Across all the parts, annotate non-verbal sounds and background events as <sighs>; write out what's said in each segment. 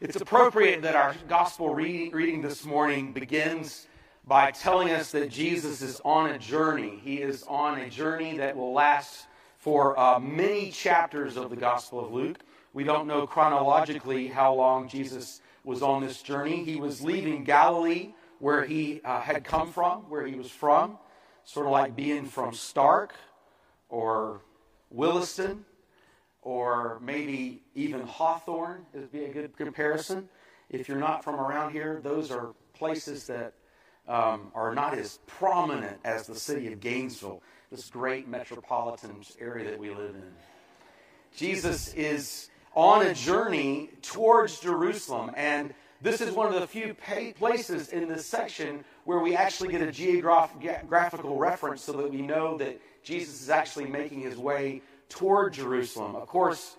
It's appropriate that our gospel reading, reading this morning begins by telling us that Jesus is on a journey. He is on a journey that will last for uh, many chapters of the Gospel of Luke. We don't know chronologically how long Jesus was on this journey. He was leaving Galilee, where he uh, had come from, where he was from, sort of like being from Stark or Williston or maybe even Hawthorne would be a good comparison. If you're not from around here, those are places that um, are not as prominent as the city of Gainesville, this great metropolitan area that we live in. Jesus is on a journey towards Jerusalem, and this is one of the few places in this section where we actually get a geographical reference so that we know that Jesus is actually making his way toward Jerusalem. Of course,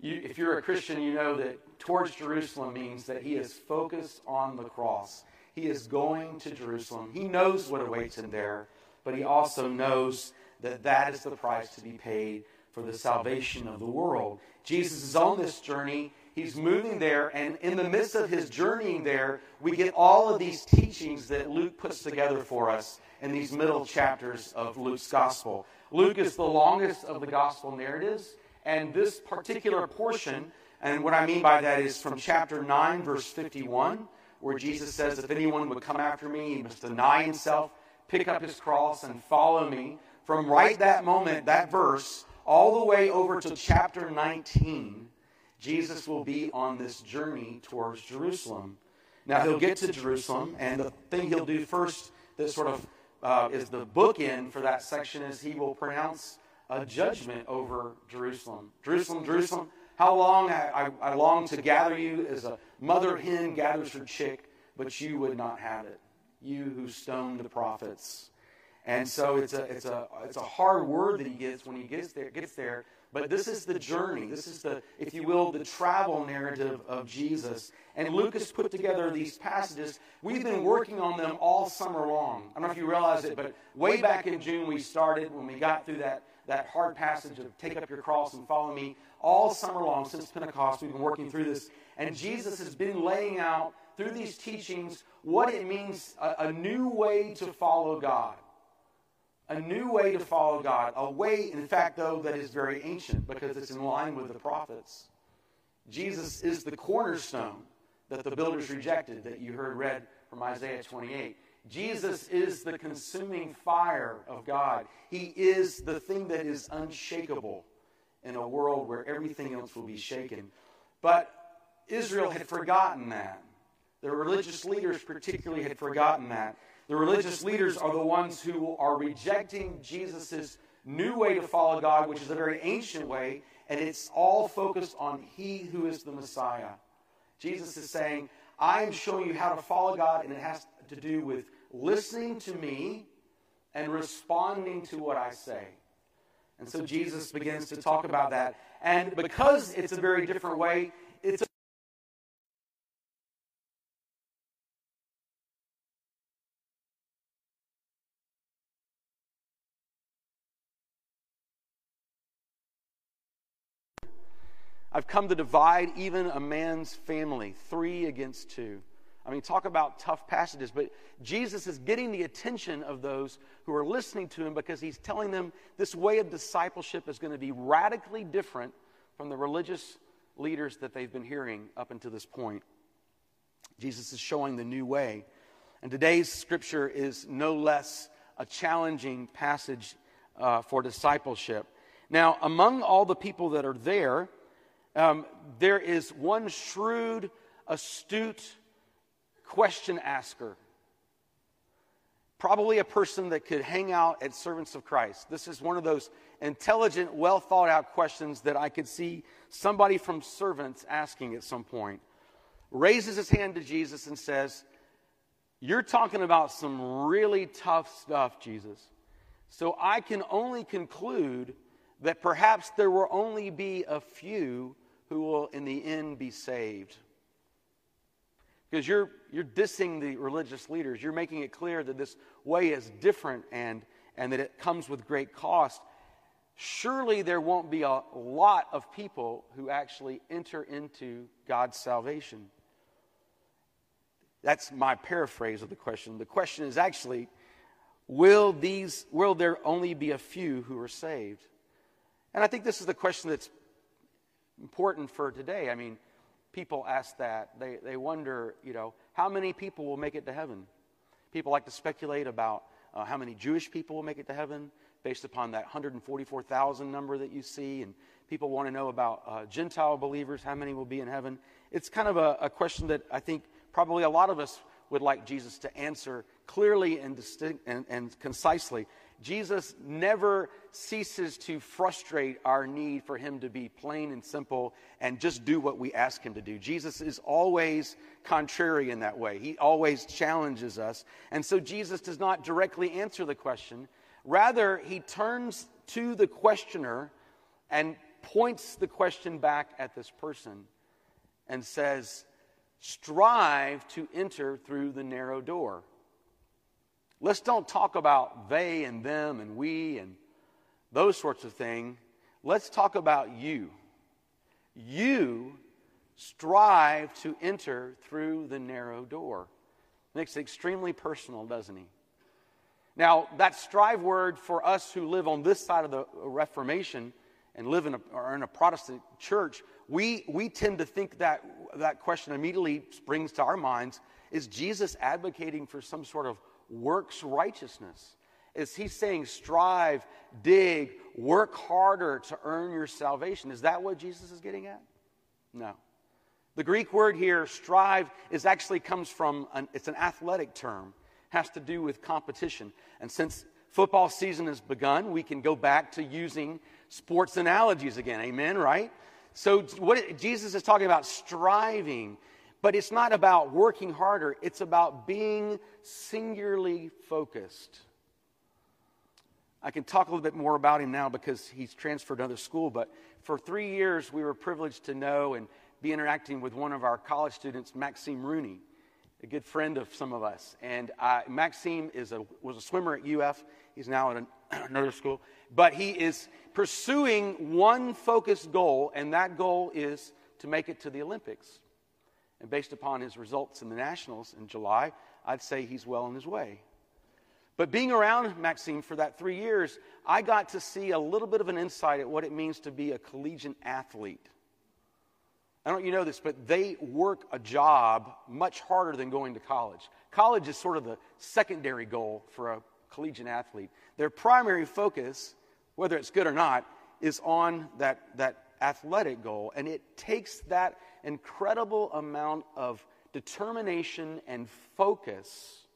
you, if you're a Christian, you know that towards Jerusalem means that he is focused on the cross. He is going to Jerusalem. He knows what awaits him there, but he also knows that that is the price to be paid for the salvation of the world. Jesus is on this journey. He's moving there, and in the midst of his journeying there, we get all of these teachings that Luke puts together for us in these middle chapters of Luke's gospel. Luke is the longest of the gospel narratives, and this particular portion, and what I mean by that is from chapter 9, verse 51, where Jesus says, If anyone would come after me, he must deny himself, pick up his cross, and follow me. From right that moment, that verse, all the way over to chapter 19, Jesus will be on this journey towards Jerusalem. Now, he'll get to Jerusalem, and the thing he'll do first that sort of uh, is the bookend for that section is he will pronounce a judgment over Jerusalem. Jerusalem, Jerusalem, how long I, I, I long to gather you as a mother hen gathers her chick, but you would not have it. You who stoned the prophets. And so it's a, it's a, it's a hard word that he gets when he gets there, gets there but this is the journey. This is the, if you will, the travel narrative of Jesus. And Lucas put together these passages. We've been working on them all summer long. I don't know if you realize it, but way back in June we started when we got through that, that hard passage of take up your cross and follow me. All summer long since Pentecost, we've been working through this. And Jesus has been laying out through these teachings what it means a, a new way to follow God a new way to follow God, a way, in fact, though, that is very ancient because it's in line with the prophets. Jesus is the cornerstone that the builders rejected, that you heard read from Isaiah 28. Jesus is the consuming fire of God. He is the thing that is unshakable in a world where everything else will be shaken. But Israel had forgotten that. The religious leaders, particularly, had forgotten that. The religious leaders are the ones who are rejecting Jesus' new way to follow God, which is a very ancient way, and it's all focused on He who is the Messiah. Jesus is saying, I am showing you how to follow God, and it has to do with listening to me and responding to what I say. And so Jesus begins to talk about that. And because it's a very different way, it's I've come to divide even a man's family, three against two. I mean, talk about tough passages, but Jesus is getting the attention of those who are listening to him because he's telling them this way of discipleship is going to be radically different from the religious leaders that they've been hearing up until this point. Jesus is showing the new way. And today's scripture is no less a challenging passage uh, for discipleship. Now, among all the people that are there, um, there is one shrewd, astute question asker. Probably a person that could hang out at Servants of Christ. This is one of those intelligent, well thought out questions that I could see somebody from Servants asking at some point. Raises his hand to Jesus and says, You're talking about some really tough stuff, Jesus. So I can only conclude that perhaps there will only be a few who will in the end be saved. Because you're, you're dissing the religious leaders. You're making it clear that this way is different and, and that it comes with great cost. surely there won't be a lot of people who actually enter into God's salvation. That's my paraphrase of the question. The question is actually, will these will there only be a few who are saved? And I think this is the question that's important for today. I mean, people ask that. They, they wonder, you know, how many people will make it to heaven? People like to speculate about uh, how many Jewish people will make it to heaven based upon that 144,000 number that you see. And people want to know about uh, Gentile believers, how many will be in heaven. It's kind of a, a question that I think probably a lot of us would like Jesus to answer clearly and, distinct, and, and concisely. Jesus never ceases to frustrate our need for him to be plain and simple and just do what we ask him to do. Jesus is always contrary in that way. He always challenges us. And so Jesus does not directly answer the question. Rather, he turns to the questioner and points the question back at this person and says, strive to enter through the narrow door. Let's don't talk about they and them and we and those sorts of things. Let's talk about you. You strive to enter through the narrow door. Makes it extremely personal, doesn't he? Now, that strive word for us who live on this side of the Reformation and live in a, or in a Protestant church, we, we tend to think that that question immediately springs to our minds is Jesus advocating for some sort of works righteousness? Is he saying strive, dig, work harder to earn your salvation? Is that what Jesus is getting at? No. The Greek word here, strive, is actually comes from an, it's an athletic term, has to do with competition. And since football season has begun, we can go back to using sports analogies again. Amen, right? So what Jesus is talking about striving, but it's not about working harder, it's about being singularly focused. I can talk a little bit more about him now because he's transferred to another school, but for three years we were privileged to know and be interacting with one of our college students, Maxime Rooney, a good friend of some of us. And uh, Maxime is a, was a swimmer at UF. He's now at an, <clears throat> another school. But he is pursuing one focused goal, and that goal is to make it to the Olympics. And based upon his results in the Nationals in July, I'd say he's well on his way. But being around Maxime for that three years, I got to see a little bit of an insight at what it means to be a collegiate athlete. I don't know if you know this, but they work a job much harder than going to college. College is sort of the secondary goal for a collegiate athlete. Their primary focus, whether it's good or not, is on that, that athletic goal. And it takes that incredible amount of determination and focus,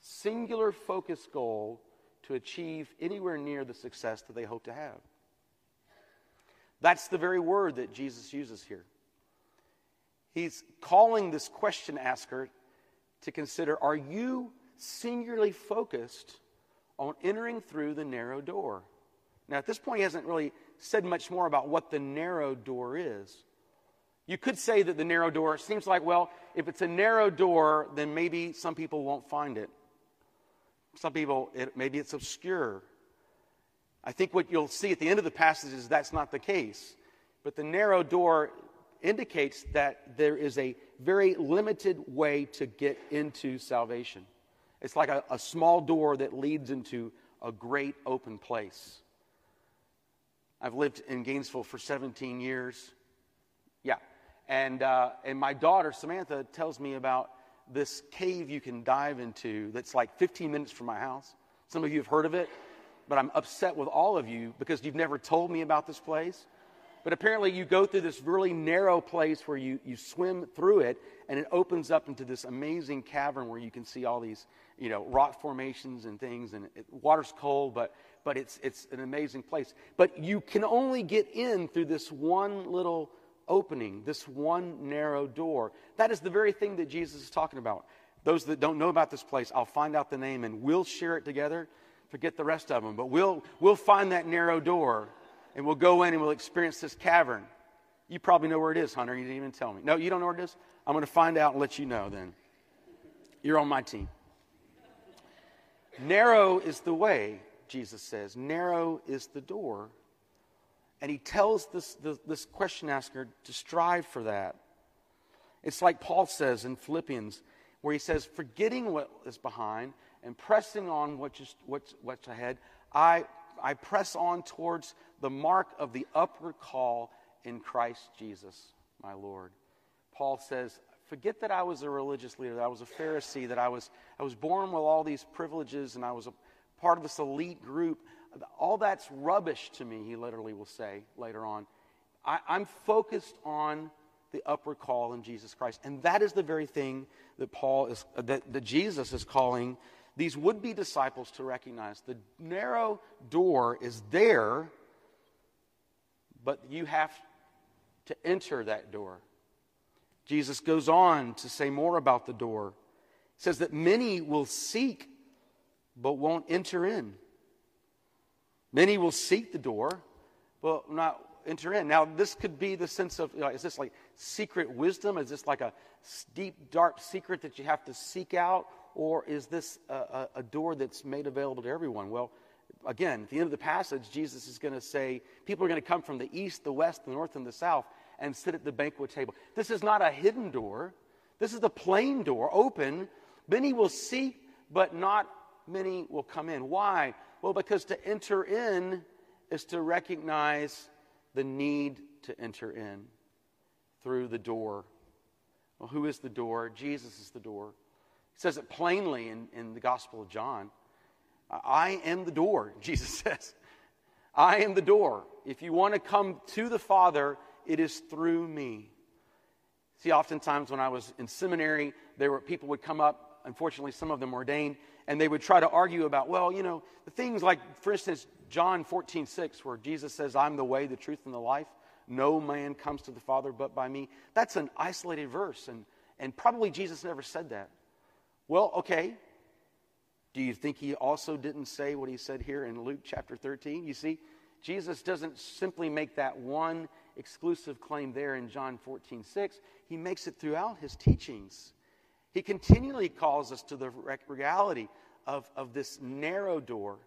singular focus goal to achieve anywhere near the success that they hope to have. That's the very word that Jesus uses here. He's calling this question asker to consider are you singularly focused on entering through the narrow door? Now, at this point, he hasn't really said much more about what the narrow door is. You could say that the narrow door seems like, well, if it's a narrow door, then maybe some people won't find it. Some people, it, maybe it's obscure. I think what you'll see at the end of the passage is that's not the case. But the narrow door indicates that there is a very limited way to get into salvation. It's like a, a small door that leads into a great open place. I've lived in Gainesville for 17 years. Yeah. And, uh, and my daughter, Samantha, tells me about this cave you can dive into that's like 15 minutes from my house. Some of you have heard of it, but I'm upset with all of you because you've never told me about this place. But apparently, you go through this really narrow place where you, you swim through it, and it opens up into this amazing cavern where you can see all these you know, rock formations and things. And it, water's cold, but but it's, it's an amazing place. But you can only get in through this one little opening, this one narrow door. That is the very thing that Jesus is talking about. Those that don't know about this place, I'll find out the name and we'll share it together. Forget the rest of them. But we'll, we'll find that narrow door and we'll go in and we'll experience this cavern. You probably know where it is, Hunter. You didn't even tell me. No, you don't know where it is? I'm going to find out and let you know then. You're on my team. Narrow is the way Jesus says, narrow is the door. And he tells this, this, this question asker to strive for that. It's like Paul says in Philippians, where he says, Forgetting what is behind and pressing on what's, what's, what's ahead, I, I press on towards the mark of the upward call in Christ Jesus, my Lord. Paul says, Forget that I was a religious leader, that I was a Pharisee, that I was, I was born with all these privileges and I was a part of this elite group. All that's rubbish to me, he literally will say later on. I, I'm focused on the upward call in Jesus Christ. And that is the very thing that Paul is, that, that Jesus is calling these would be disciples to recognize. The narrow door is there, but you have to enter that door. Jesus goes on to say more about the door. He says that many will seek, but won't enter in. Many will seek the door, but not enter in. Now, this could be the sense of you know, is this like secret wisdom? Is this like a deep, dark secret that you have to seek out? Or is this a, a, a door that's made available to everyone? Well, again, at the end of the passage, Jesus is going to say people are going to come from the east, the west, the north, and the south and sit at the banquet table. This is not a hidden door, this is the plain door, open. Many will seek, but not many will come in. Why? Well, because to enter in is to recognize the need to enter in through the door. Well, who is the door? Jesus is the door. He says it plainly in, in the Gospel of John. I am the door, <laughs> Jesus says. I am the door. If you want to come to the Father, it is through me. See, oftentimes when I was in seminary, there were people would come up, unfortunately, some of them ordained, and they would try to argue about, well, you know, the things like, for instance, John 14, 6, where Jesus says, I'm the way, the truth, and the life. No man comes to the Father but by me. That's an isolated verse, and, and probably Jesus never said that. Well, okay. Do you think he also didn't say what he said here in Luke chapter 13? You see, Jesus doesn't simply make that one exclusive claim there in John 14, 6. He makes it throughout his teachings. He continually calls us to the reality of, of this narrow door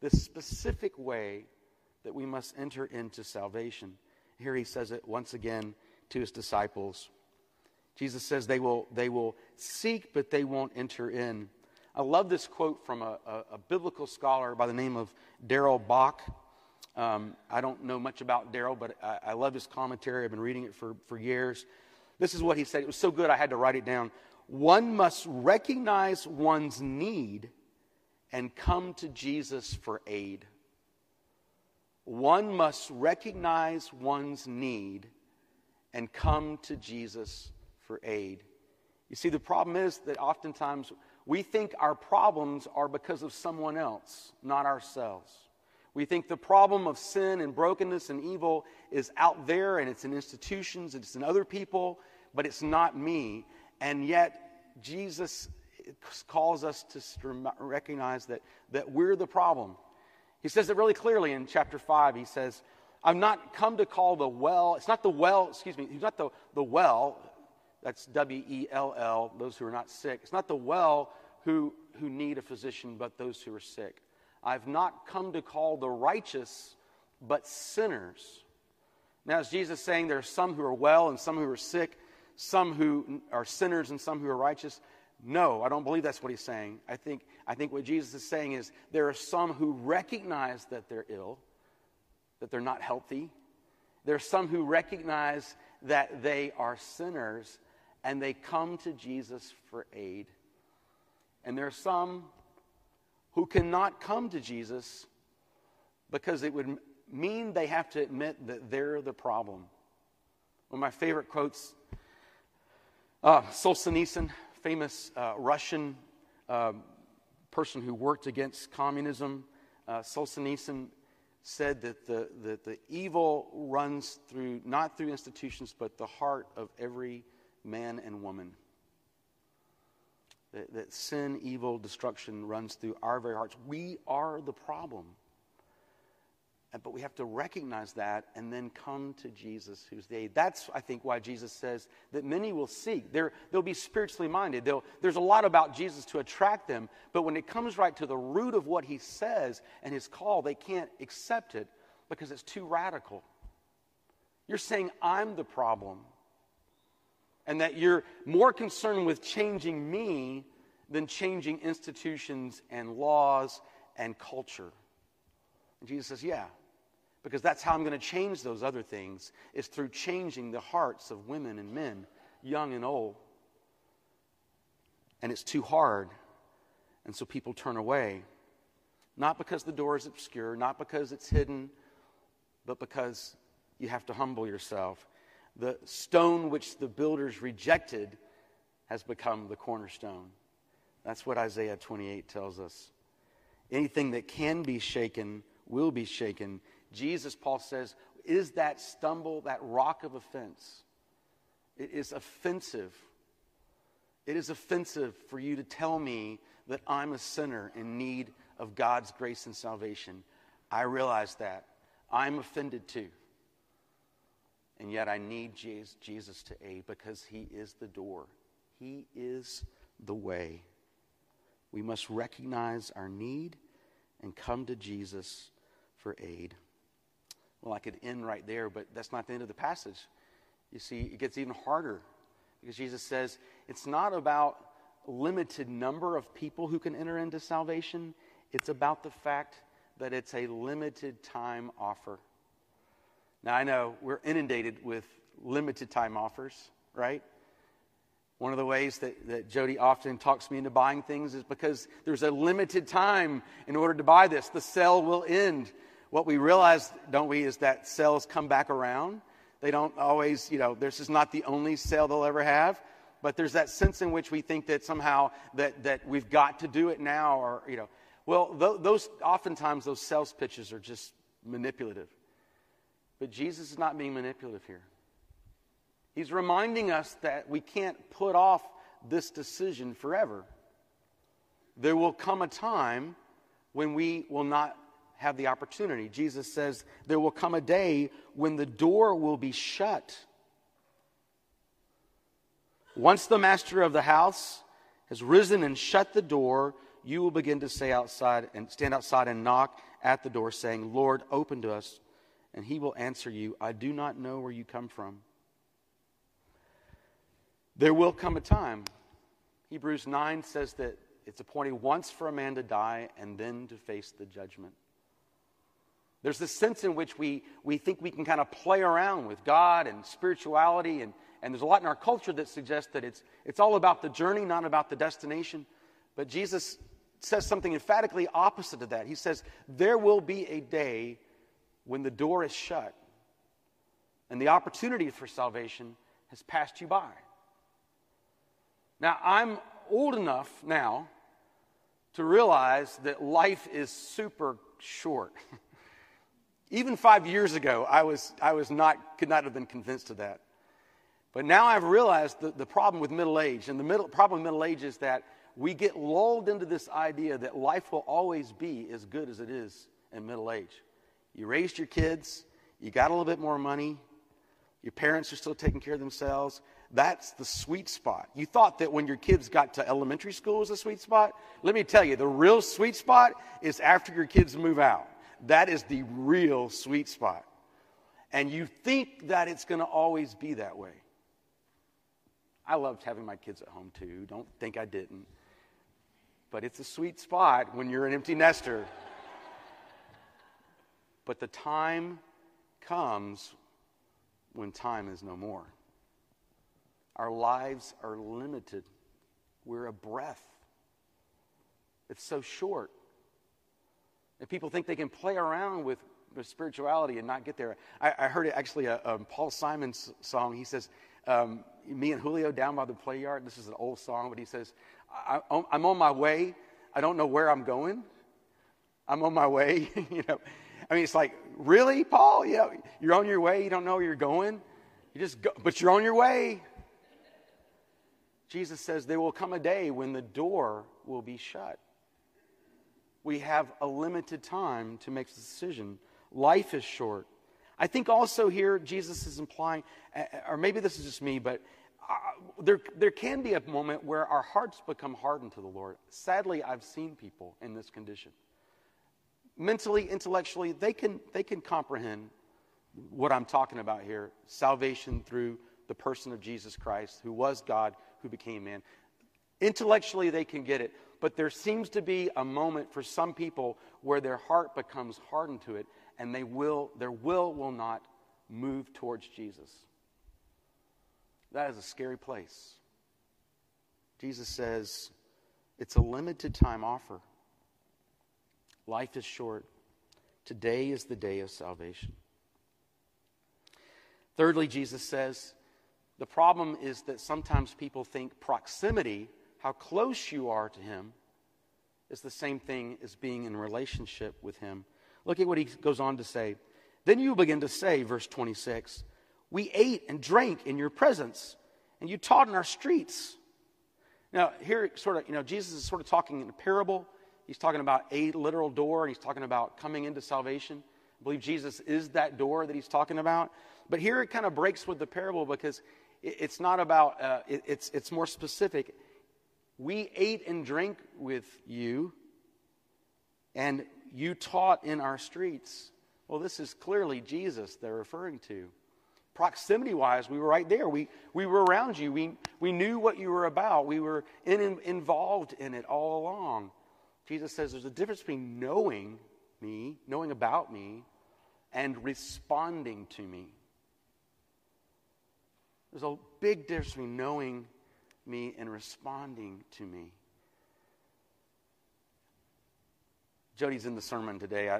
this specific way that we must enter into salvation. Here he says it once again to his disciples. Jesus says they will, they will seek, but they won't enter in. I love this quote from a, a, a biblical scholar by the name of Darrell Bock. Um, I don't know much about Darrell, but I, I love his commentary. I've been reading it for, for years. This is what he said. It was so good I had to write it down. One must recognize one's need and come to Jesus for aid. One must recognize one's need and come to Jesus for aid. You see, the problem is that oftentimes we think our problems are because of someone else, not ourselves. We think the problem of sin and brokenness and evil is out there and it's in institutions, it's in other people, but it's not me. And yet, Jesus calls us to recognize that, that we're the problem. He says it really clearly in chapter 5. He says, I've not come to call the well, it's not the well, excuse me, he's not the, the well, that's W E L L, those who are not sick. It's not the well who, who need a physician, but those who are sick. I've not come to call the righteous, but sinners. Now, is Jesus saying there are some who are well and some who are sick, some who are sinners and some who are righteous? No, I don't believe that's what he's saying. I think, I think what Jesus is saying is there are some who recognize that they're ill, that they're not healthy. There are some who recognize that they are sinners and they come to Jesus for aid. And there are some who cannot come to Jesus because it would mean they have to admit that they're the problem. One of my favorite quotes, uh, Solzhenitsyn, famous uh, Russian uh, person who worked against communism, uh, Solzhenitsyn, said that the, that the evil runs through, not through institutions, but the heart of every man and woman. That, that sin, evil, destruction runs through our very hearts. We are the problem. But we have to recognize that and then come to Jesus, who's the aid. That's, I think, why Jesus says that many will seek. they will be spiritually minded. They'll, there's a lot about Jesus to attract them, but when it comes right to the root of what he says and his call, they can't accept it because it's too radical. You're saying I'm the problem. And that you're more concerned with changing me than changing institutions and laws and culture. And Jesus says, Yeah, because that's how I'm going to change those other things, is through changing the hearts of women and men, young and old. And it's too hard. And so people turn away. Not because the door is obscure, not because it's hidden, but because you have to humble yourself. The stone which the builders rejected has become the cornerstone. That's what Isaiah 28 tells us. Anything that can be shaken will be shaken. Jesus, Paul says, is that stumble, that rock of offense. It is offensive. It is offensive for you to tell me that I'm a sinner in need of God's grace and salvation. I realize that. I'm offended too. And yet I need Jesus to aid because he is the door, he is the way. We must recognize our need and come to Jesus for aid. Well, I could end right there, but that's not the end of the passage. You see, it gets even harder because Jesus says it's not about a limited number of people who can enter into salvation. It's about the fact that it's a limited time offer. Now, I know we're inundated with limited time offers, right? One of the ways that, that Jody often talks me into buying things is because there's a limited time in order to buy this. The sale will end. What we realize, don't we, is that sales come back around. They don't always, you know, this is not the only sale they'll ever have but there's that sense in which we think that somehow that, that we've got to do it now or you know well, th- those oftentimes those sales pitches are just manipulative. But Jesus is not being manipulative here. He's reminding us that we can't put off this decision forever. There will come a time when we will not have the opportunity. Jesus says there will come a day when the door will be shut. Once the master of the house has risen and shut the door, you will begin to say outside and stand outside and knock at the door, saying, Lord, open to us. And he will answer you, I do not know where you come from. There will come a time. Hebrews 9 says that it's appointed once for a man to die and then to face the judgment. There's this sense in which we, we think we can kind of play around with God and spirituality, and, and there's a lot in our culture that suggests that it's, it's all about the journey, not about the destination. But Jesus says something emphatically opposite to that. He says, There will be a day when the door is shut and the opportunity for salvation has passed you by. Now, I'm old enough now to realize that life is super short. <laughs> Even five years ago, I, was, I was not, could not have been convinced of that. But now I've realized the, the problem with middle age. And the middle, problem with middle age is that we get lulled into this idea that life will always be as good as it is in middle age. You raised your kids, you got a little bit more money, your parents are still taking care of themselves. That's the sweet spot. You thought that when your kids got to elementary school was a sweet spot? Let me tell you, the real sweet spot is after your kids move out. That is the real sweet spot. And you think that it's going to always be that way. I loved having my kids at home too. Don't think I didn't but it's a sweet spot when you're an empty nester. but the time comes when time is no more. Our lives are limited. We're a breath. It's so short. And people think they can play around with, with spirituality and not get there. I, I heard actually a, a, Paul Simon's song. He says, um, Me and Julio down by the play yard. This is an old song, but he says, I, am on my way. I don't know where I'm going. I'm on my way. <laughs> you know, I mean, it's like, really, Paul? You know, you're on your way. You don't know where you're going. You just go, but you're on your way. Jesus says there will come a day when the door will be shut. We have a limited time to make the decision. Life is short. I think also here Jesus is implying, or maybe this is just me, but uh, there, there can be a moment where our hearts become hardened to the Lord. Sadly, I've seen people in this condition. Mentally, intellectually, they can, they can comprehend what I'm talking about here salvation through the person of Jesus Christ, who was God, who became man. Intellectually, they can get it, but there seems to be a moment for some people where their heart becomes hardened to it, and they will, their will will not move towards Jesus. That is a scary place. Jesus says it's a limited time offer. Life is short. Today is the day of salvation. Thirdly, Jesus says the problem is that sometimes people think proximity, how close you are to Him, is the same thing as being in relationship with Him. Look at what He goes on to say. Then you begin to say, verse 26, We ate and drank in your presence, and you taught in our streets. Now, here, sort of, you know, Jesus is sort of talking in a parable. He's talking about a literal door, and he's talking about coming into salvation. I believe Jesus is that door that he's talking about. But here it kind of breaks with the parable because it's not about, uh, it's, it's more specific. We ate and drank with you, and you taught in our streets. Well, this is clearly Jesus they're referring to proximity wise, we were right there. We, we were around you. We, we knew what you were about. We were in, in, involved in it all along. Jesus says there's a difference between knowing me, knowing about me, and responding to me. There's a big difference between knowing me and responding to me. Jody's in the sermon today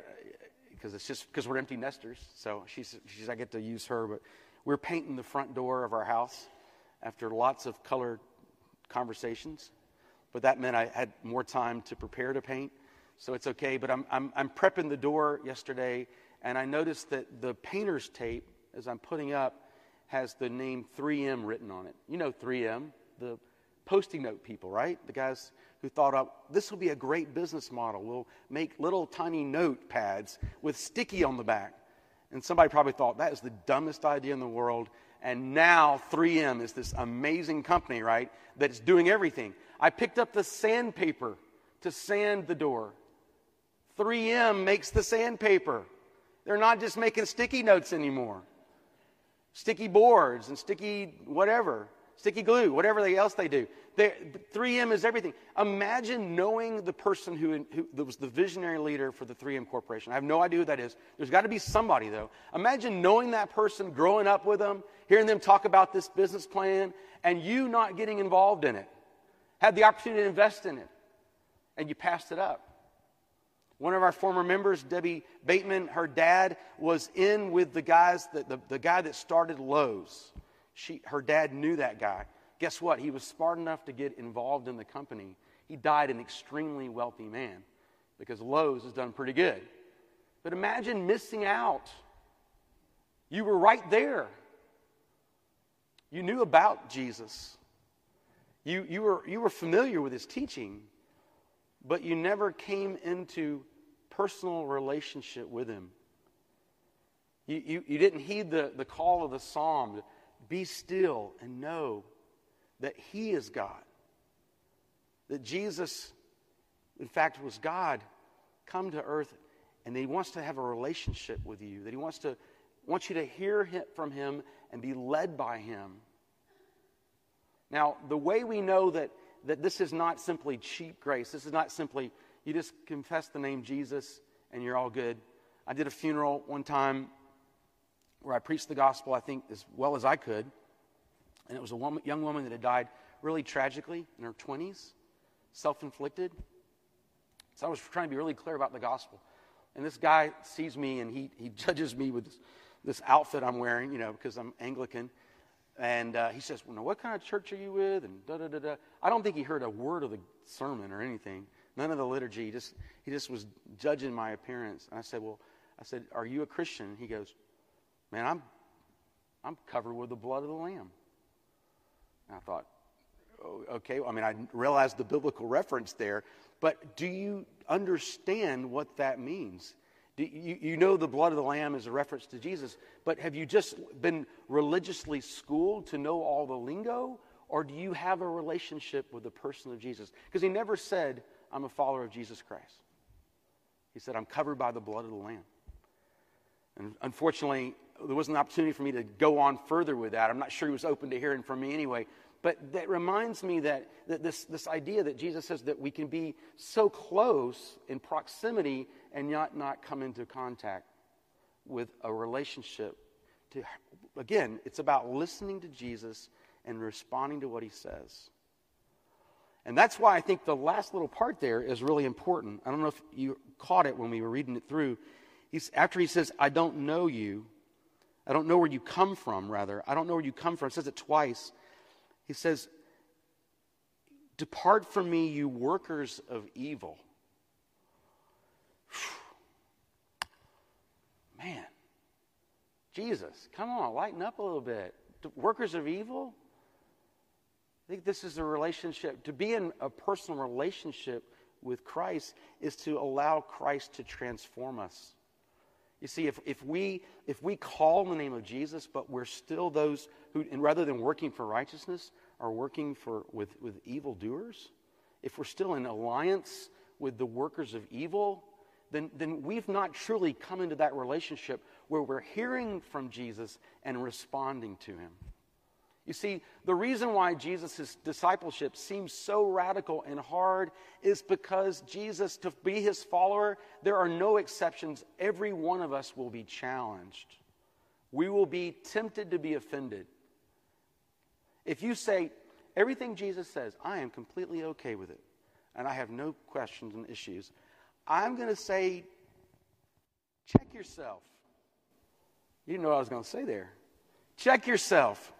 because it's just because we're empty nesters. So she's, she's I get to use her, but we're painting the front door of our house after lots of colored conversations. But that meant I had more time to prepare to paint. So it's okay. But I'm, I'm, I'm prepping the door yesterday, and I noticed that the painter's tape, as I'm putting up, has the name 3M written on it. You know 3M, the Post-it note people, right? The guys who thought up this will be a great business model. We'll make little tiny notepads with sticky on the back. And somebody probably thought that is the dumbest idea in the world. And now 3M is this amazing company, right, that's doing everything. I picked up the sandpaper to sand the door. 3M makes the sandpaper. They're not just making sticky notes anymore. Sticky boards and sticky whatever sticky glue, whatever else they do. They're, 3M is everything. Imagine knowing the person who, who was the visionary leader for the 3M Corporation. I have no idea who that is. There's got to be somebody, though. Imagine knowing that person, growing up with them, hearing them talk about this business plan, and you not getting involved in it. Had the opportunity to invest in it, and you passed it up. One of our former members, Debbie Bateman, her dad was in with the guys, that, the, the guy that started Lowe's. She, her dad knew that guy. Guess what? He was smart enough to get involved in the company. He died an extremely wealthy man because Lowe's has done pretty good. But imagine missing out. You were right there. You knew about Jesus. You, you, were, you were familiar with his teaching, but you never came into personal relationship with him. You, you, you didn't heed the, the call of the psalm be still and know that He is God. That Jesus, in fact, was God come to earth and He wants to have a relationship with you, that He wants, to, wants you to hear from Him and be led by Him. Now, the way we know that, that this is not simply cheap grace, this is not simply you just confess the name Jesus and you're all good. I did a funeral one time where I preached the gospel, I think, as well as I could. And it was a woman, young woman that had died really tragically in her 20s, self inflicted. So I was trying to be really clear about the gospel. And this guy sees me and he, he <laughs> judges me with this, this outfit I'm wearing, you know, because I'm Anglican. And uh, he says, Well, what kind of church are you with? And da da da da. I don't think he heard a word of the sermon or anything, none of the liturgy. Just, he just was judging my appearance. And I said, Well, I said, Are you a Christian? He goes, Man, I'm, I'm covered with the blood of the Lamb. And I thought, oh, okay, I mean, I realized the biblical reference there, but do you understand what that means? Do you, you know the blood of the Lamb is a reference to Jesus, but have you just been religiously schooled to know all the lingo? Or do you have a relationship with the person of Jesus? Because he never said, I'm a follower of Jesus Christ. He said, I'm covered by the blood of the Lamb. And unfortunately, there wasn't an opportunity for me to go on further with that. I'm not sure he was open to hearing from me anyway. But that reminds me that, that this, this idea that Jesus says that we can be so close in proximity and yet not come into contact with a relationship. To, again, it's about listening to Jesus and responding to what he says. And that's why I think the last little part there is really important. I don't know if you caught it when we were reading it through. He's, after he says, I don't know you, I don't know where you come from, rather. I don't know where you come from. It says it twice. He says, Depart from me, you workers of evil. <sighs> Man, Jesus, come on, lighten up a little bit. Workers of evil? I think this is a relationship. To be in a personal relationship with Christ is to allow Christ to transform us. You see, if, if, we, if we call in the name of Jesus, but we're still those who, and rather than working for righteousness, are working for, with, with evildoers, if we're still in alliance with the workers of evil, then, then we've not truly come into that relationship where we're hearing from Jesus and responding to him. You see, the reason why Jesus' discipleship seems so radical and hard is because Jesus, to be his follower, there are no exceptions. Every one of us will be challenged. We will be tempted to be offended. If you say, everything Jesus says, I am completely okay with it, and I have no questions and issues, I'm going to say, check yourself. You didn't know what I was going to say there. Check yourself.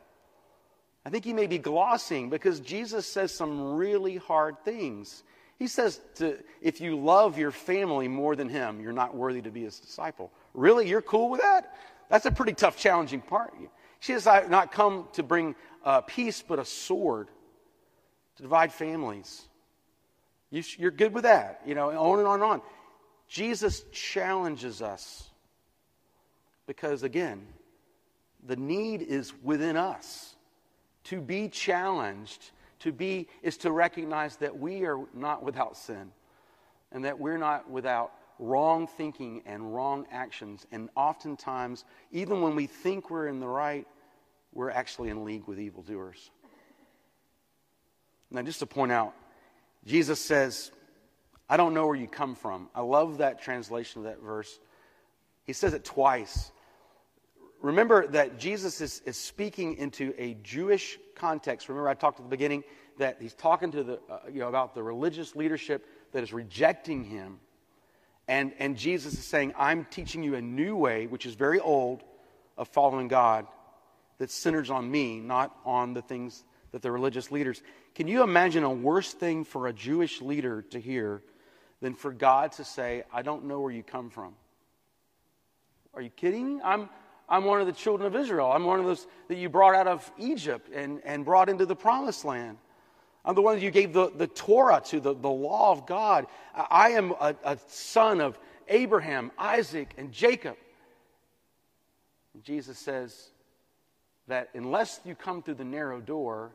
I think he may be glossing because Jesus says some really hard things. He says, to, if you love your family more than him, you're not worthy to be his disciple. Really? You're cool with that? That's a pretty tough, challenging part. She says, I have not come to bring uh, peace, but a sword to divide families. You, are good with that, you know, on and on and on. Jesus challenges us because, again, the need is within us. To be challenged, to be, is to recognize that we are not without sin and that we're not without wrong thinking and wrong actions. And oftentimes, even when we think we're in the right, we're actually in league with evildoers. Now, just to point out, Jesus says, I don't know where you come from. I love that translation of that verse. He says it twice remember that Jesus is, is speaking into a Jewish context. Remember, I talked at the beginning that he's talking to the, uh, you know, about the religious leadership that is rejecting him. And, and Jesus is saying, I'm teaching you a new way, which is very old, of following God that centers on me, not on the things that the religious leaders. Can you imagine a worse thing for a Jewish leader to hear than for God to say, I don't know where you come from? Are you kidding? I'm, I'm one of the children of Israel. I'm one of those that you brought out of Egypt and, and brought into the promised land. I'm the one that you gave the, the Torah to, the, the law of God. I am a, a son of Abraham, Isaac, and Jacob. And Jesus says that unless you come through the narrow door,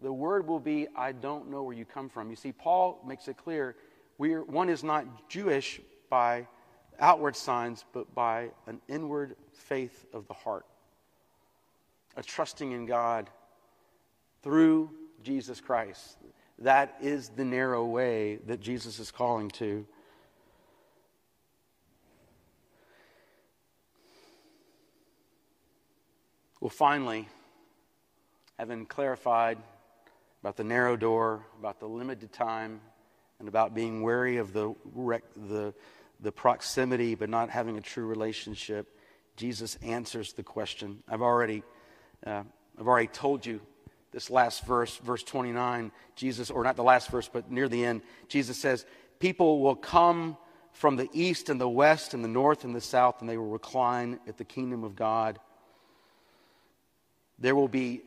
the word will be, I don't know where you come from. You see, Paul makes it clear we're, one is not Jewish by outward signs, but by an inward faith of the heart, a trusting in God through Jesus Christ. That is the narrow way that Jesus is calling to. Well, finally, having clarified about the narrow door, about the limited time, and about being wary of the, the the proximity but not having a true relationship, Jesus answers the question. I've already, uh, I've already told you this last verse, verse 29. Jesus, or not the last verse, but near the end, Jesus says, People will come from the east and the west and the north and the south, and they will recline at the kingdom of God. There will be, he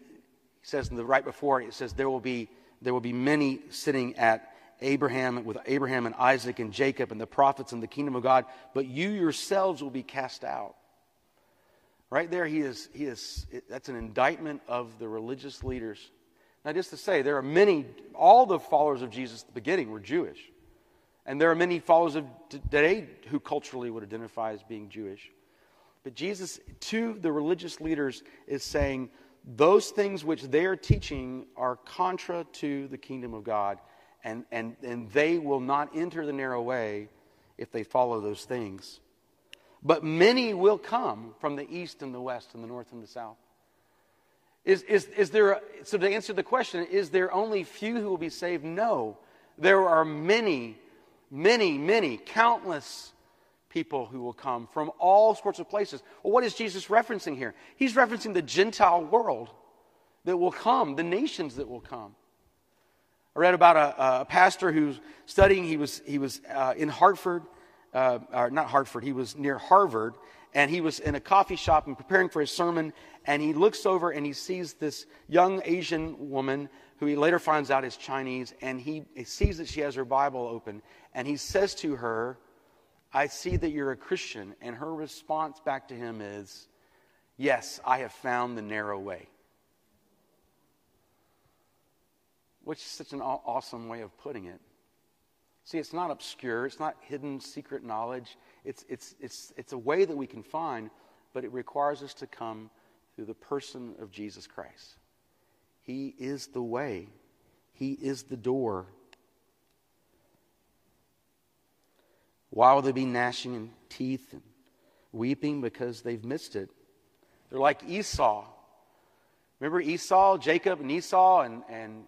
says in the right before, it says, there will be, there will be many sitting at Abraham, with Abraham and Isaac and Jacob and the prophets and the kingdom of God, but you yourselves will be cast out. Right there, he is, he is, that's an indictment of the religious leaders. Now, just to say, there are many, all the followers of Jesus at the beginning were Jewish. And there are many followers of today who culturally would identify as being Jewish. But Jesus, to the religious leaders, is saying those things which they are teaching are contra to the kingdom of God, and, and, and they will not enter the narrow way if they follow those things. But many will come from the east and the west and the north and the south. Is, is, is there, a, so to answer the question, is there only few who will be saved? No. There are many, many, many, countless people who will come from all sorts of places. Well, what is Jesus referencing here? He's referencing the Gentile world that will come, the nations that will come. I read about a, a pastor who's studying, he was, he was uh, in Hartford, uh, or not Hartford, he was near Harvard, and he was in a coffee shop and preparing for his sermon, and he looks over and he sees this young Asian woman who he later finds out is Chinese, and he, he sees that she has her Bible open, and he says to her, I see that you're a Christian. And her response back to him is, Yes, I have found the narrow way. Which is such an awesome way of putting it. See, it's not obscure, it's not hidden secret knowledge. It's, it's, it's, it's a way that we can find, but it requires us to come through the person of Jesus Christ. He is the way, He is the door. Why will they be gnashing in teeth and weeping because they've missed it? They're like Esau. Remember Esau, Jacob, and Esau, and, and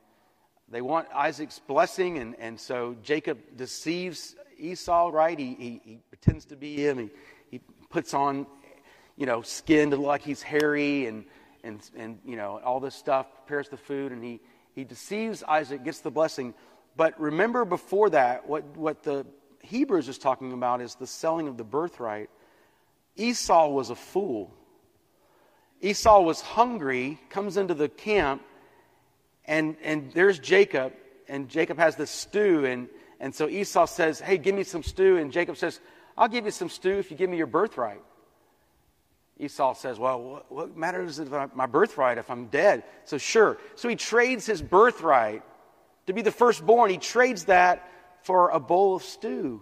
they want Isaac's blessing, and, and so Jacob deceives Esau, right? He, he, he pretends to be him. He, he puts on, you know, skin to look like he's hairy and, and, and, you know, all this stuff, prepares the food, and he, he deceives Isaac, gets the blessing. But remember before that, what, what the Hebrews is talking about is the selling of the birthright. Esau was a fool. Esau was hungry, comes into the camp, and, and there's Jacob, and Jacob has this stew, and, and so Esau says, Hey, give me some stew. And Jacob says, I'll give you some stew if you give me your birthright. Esau says, Well, what, what matters is my birthright if I'm dead? So, sure. So he trades his birthright to be the firstborn. He trades that for a bowl of stew.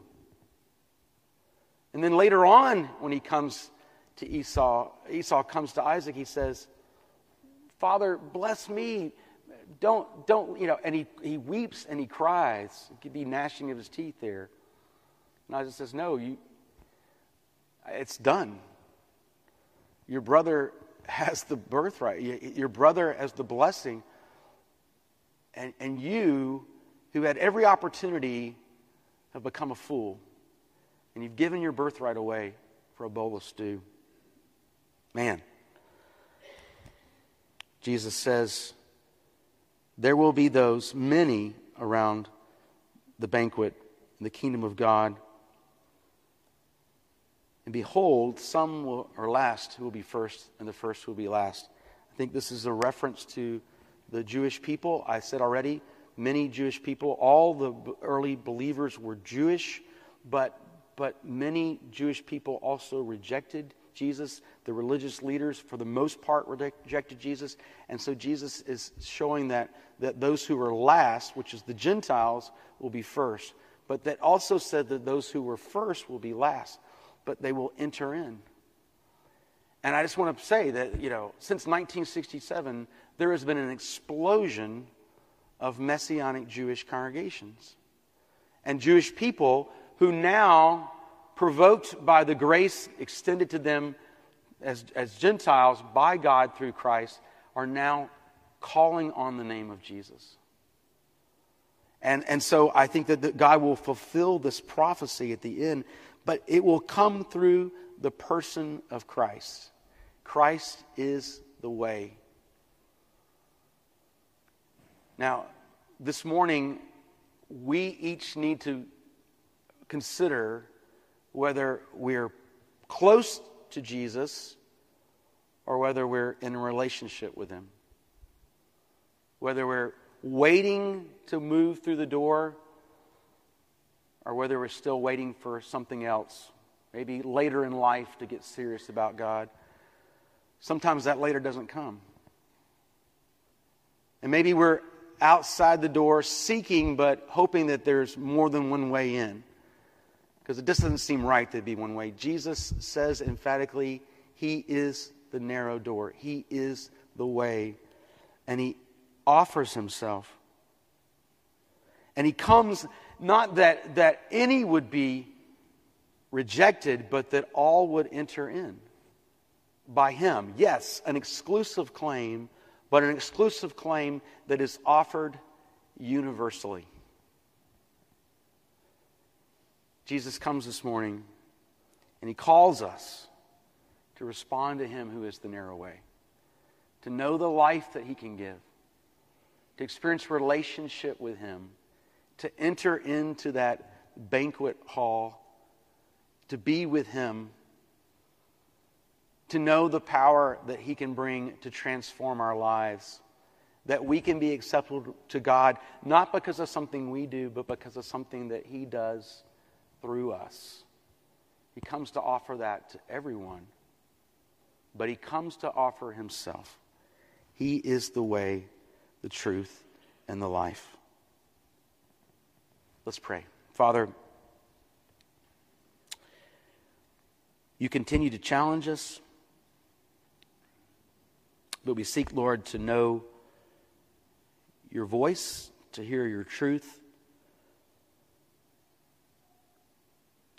And then later on, when he comes to Esau, Esau comes to Isaac, he says, Father, bless me. Don't, don't, you know, and he, he weeps and he cries. It could be gnashing of his teeth there. And Isaac says, No, you, it's done. Your brother has the birthright, your brother has the blessing, and, and you who had every opportunity have become a fool, and you've given your birthright away for a bowl of stew. Man, Jesus says, there will be those, many around the banquet in the kingdom of God. And behold, some will, are last who will be first, and the first will be last. I think this is a reference to the Jewish people. I said already, many Jewish people. All the early believers were Jewish, but, but many Jewish people also rejected Jesus. The religious leaders, for the most part, rejected Jesus. And so Jesus is showing that, that those who are last, which is the Gentiles, will be first. But that also said that those who were first will be last, but they will enter in. And I just want to say that, you know, since 1967, there has been an explosion of Messianic Jewish congregations and Jewish people who now, provoked by the grace extended to them as, as Gentiles by God through Christ, are now calling on the name of Jesus. And, and so I think that, that God will fulfill this prophecy at the end, but it will come through the person of Christ. Christ is the way. Now, this morning, we each need to consider whether we're close to Jesus or whether we're in a relationship with Him. Whether we're waiting to move through the door or whether we're still waiting for something else, maybe later in life to get serious about God. Sometimes that later doesn't come. And maybe we're outside the door seeking but hoping that there's more than one way in. Because it just doesn't seem right to be one way. Jesus says emphatically, He is the narrow door, He is the way. And He offers Himself. And He comes not that, that any would be rejected, but that all would enter in by Him. Yes, an exclusive claim but an exclusive claim that is offered universally. Jesus comes this morning and he calls us to respond to him who is the narrow way, to know the life that he can give, to experience relationship with him, to enter into that banquet hall, to be with him to know the power that He can bring to transform our lives. That we can be acceptable to God, not because of something we do, but because of something that He does through us. He comes to offer that to everyone, but He comes to offer Himself. He is the way, the truth, and the life. Let's pray. Father, you continue to challenge us. But we seek, Lord, to know your voice, to hear your truth,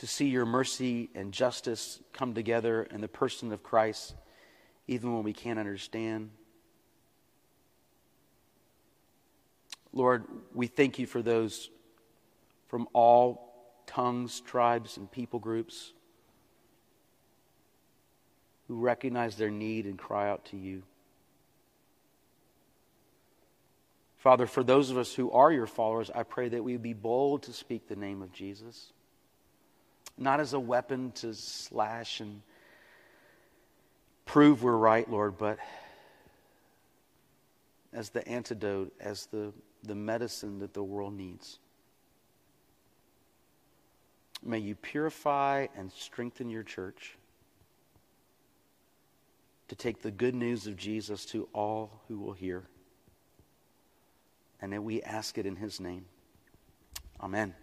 to see your mercy and justice come together in the person of Christ, even when we can't understand. Lord, we thank you for those from all tongues, tribes, and people groups who recognize their need and cry out to you. Father, for those of us who are your followers, I pray that we be bold to speak the name of Jesus, not as a weapon to slash and prove we're right, Lord, but as the antidote, as the, the medicine that the world needs. May you purify and strengthen your church to take the good news of Jesus to all who will hear. And that we ask it in his name. Amen.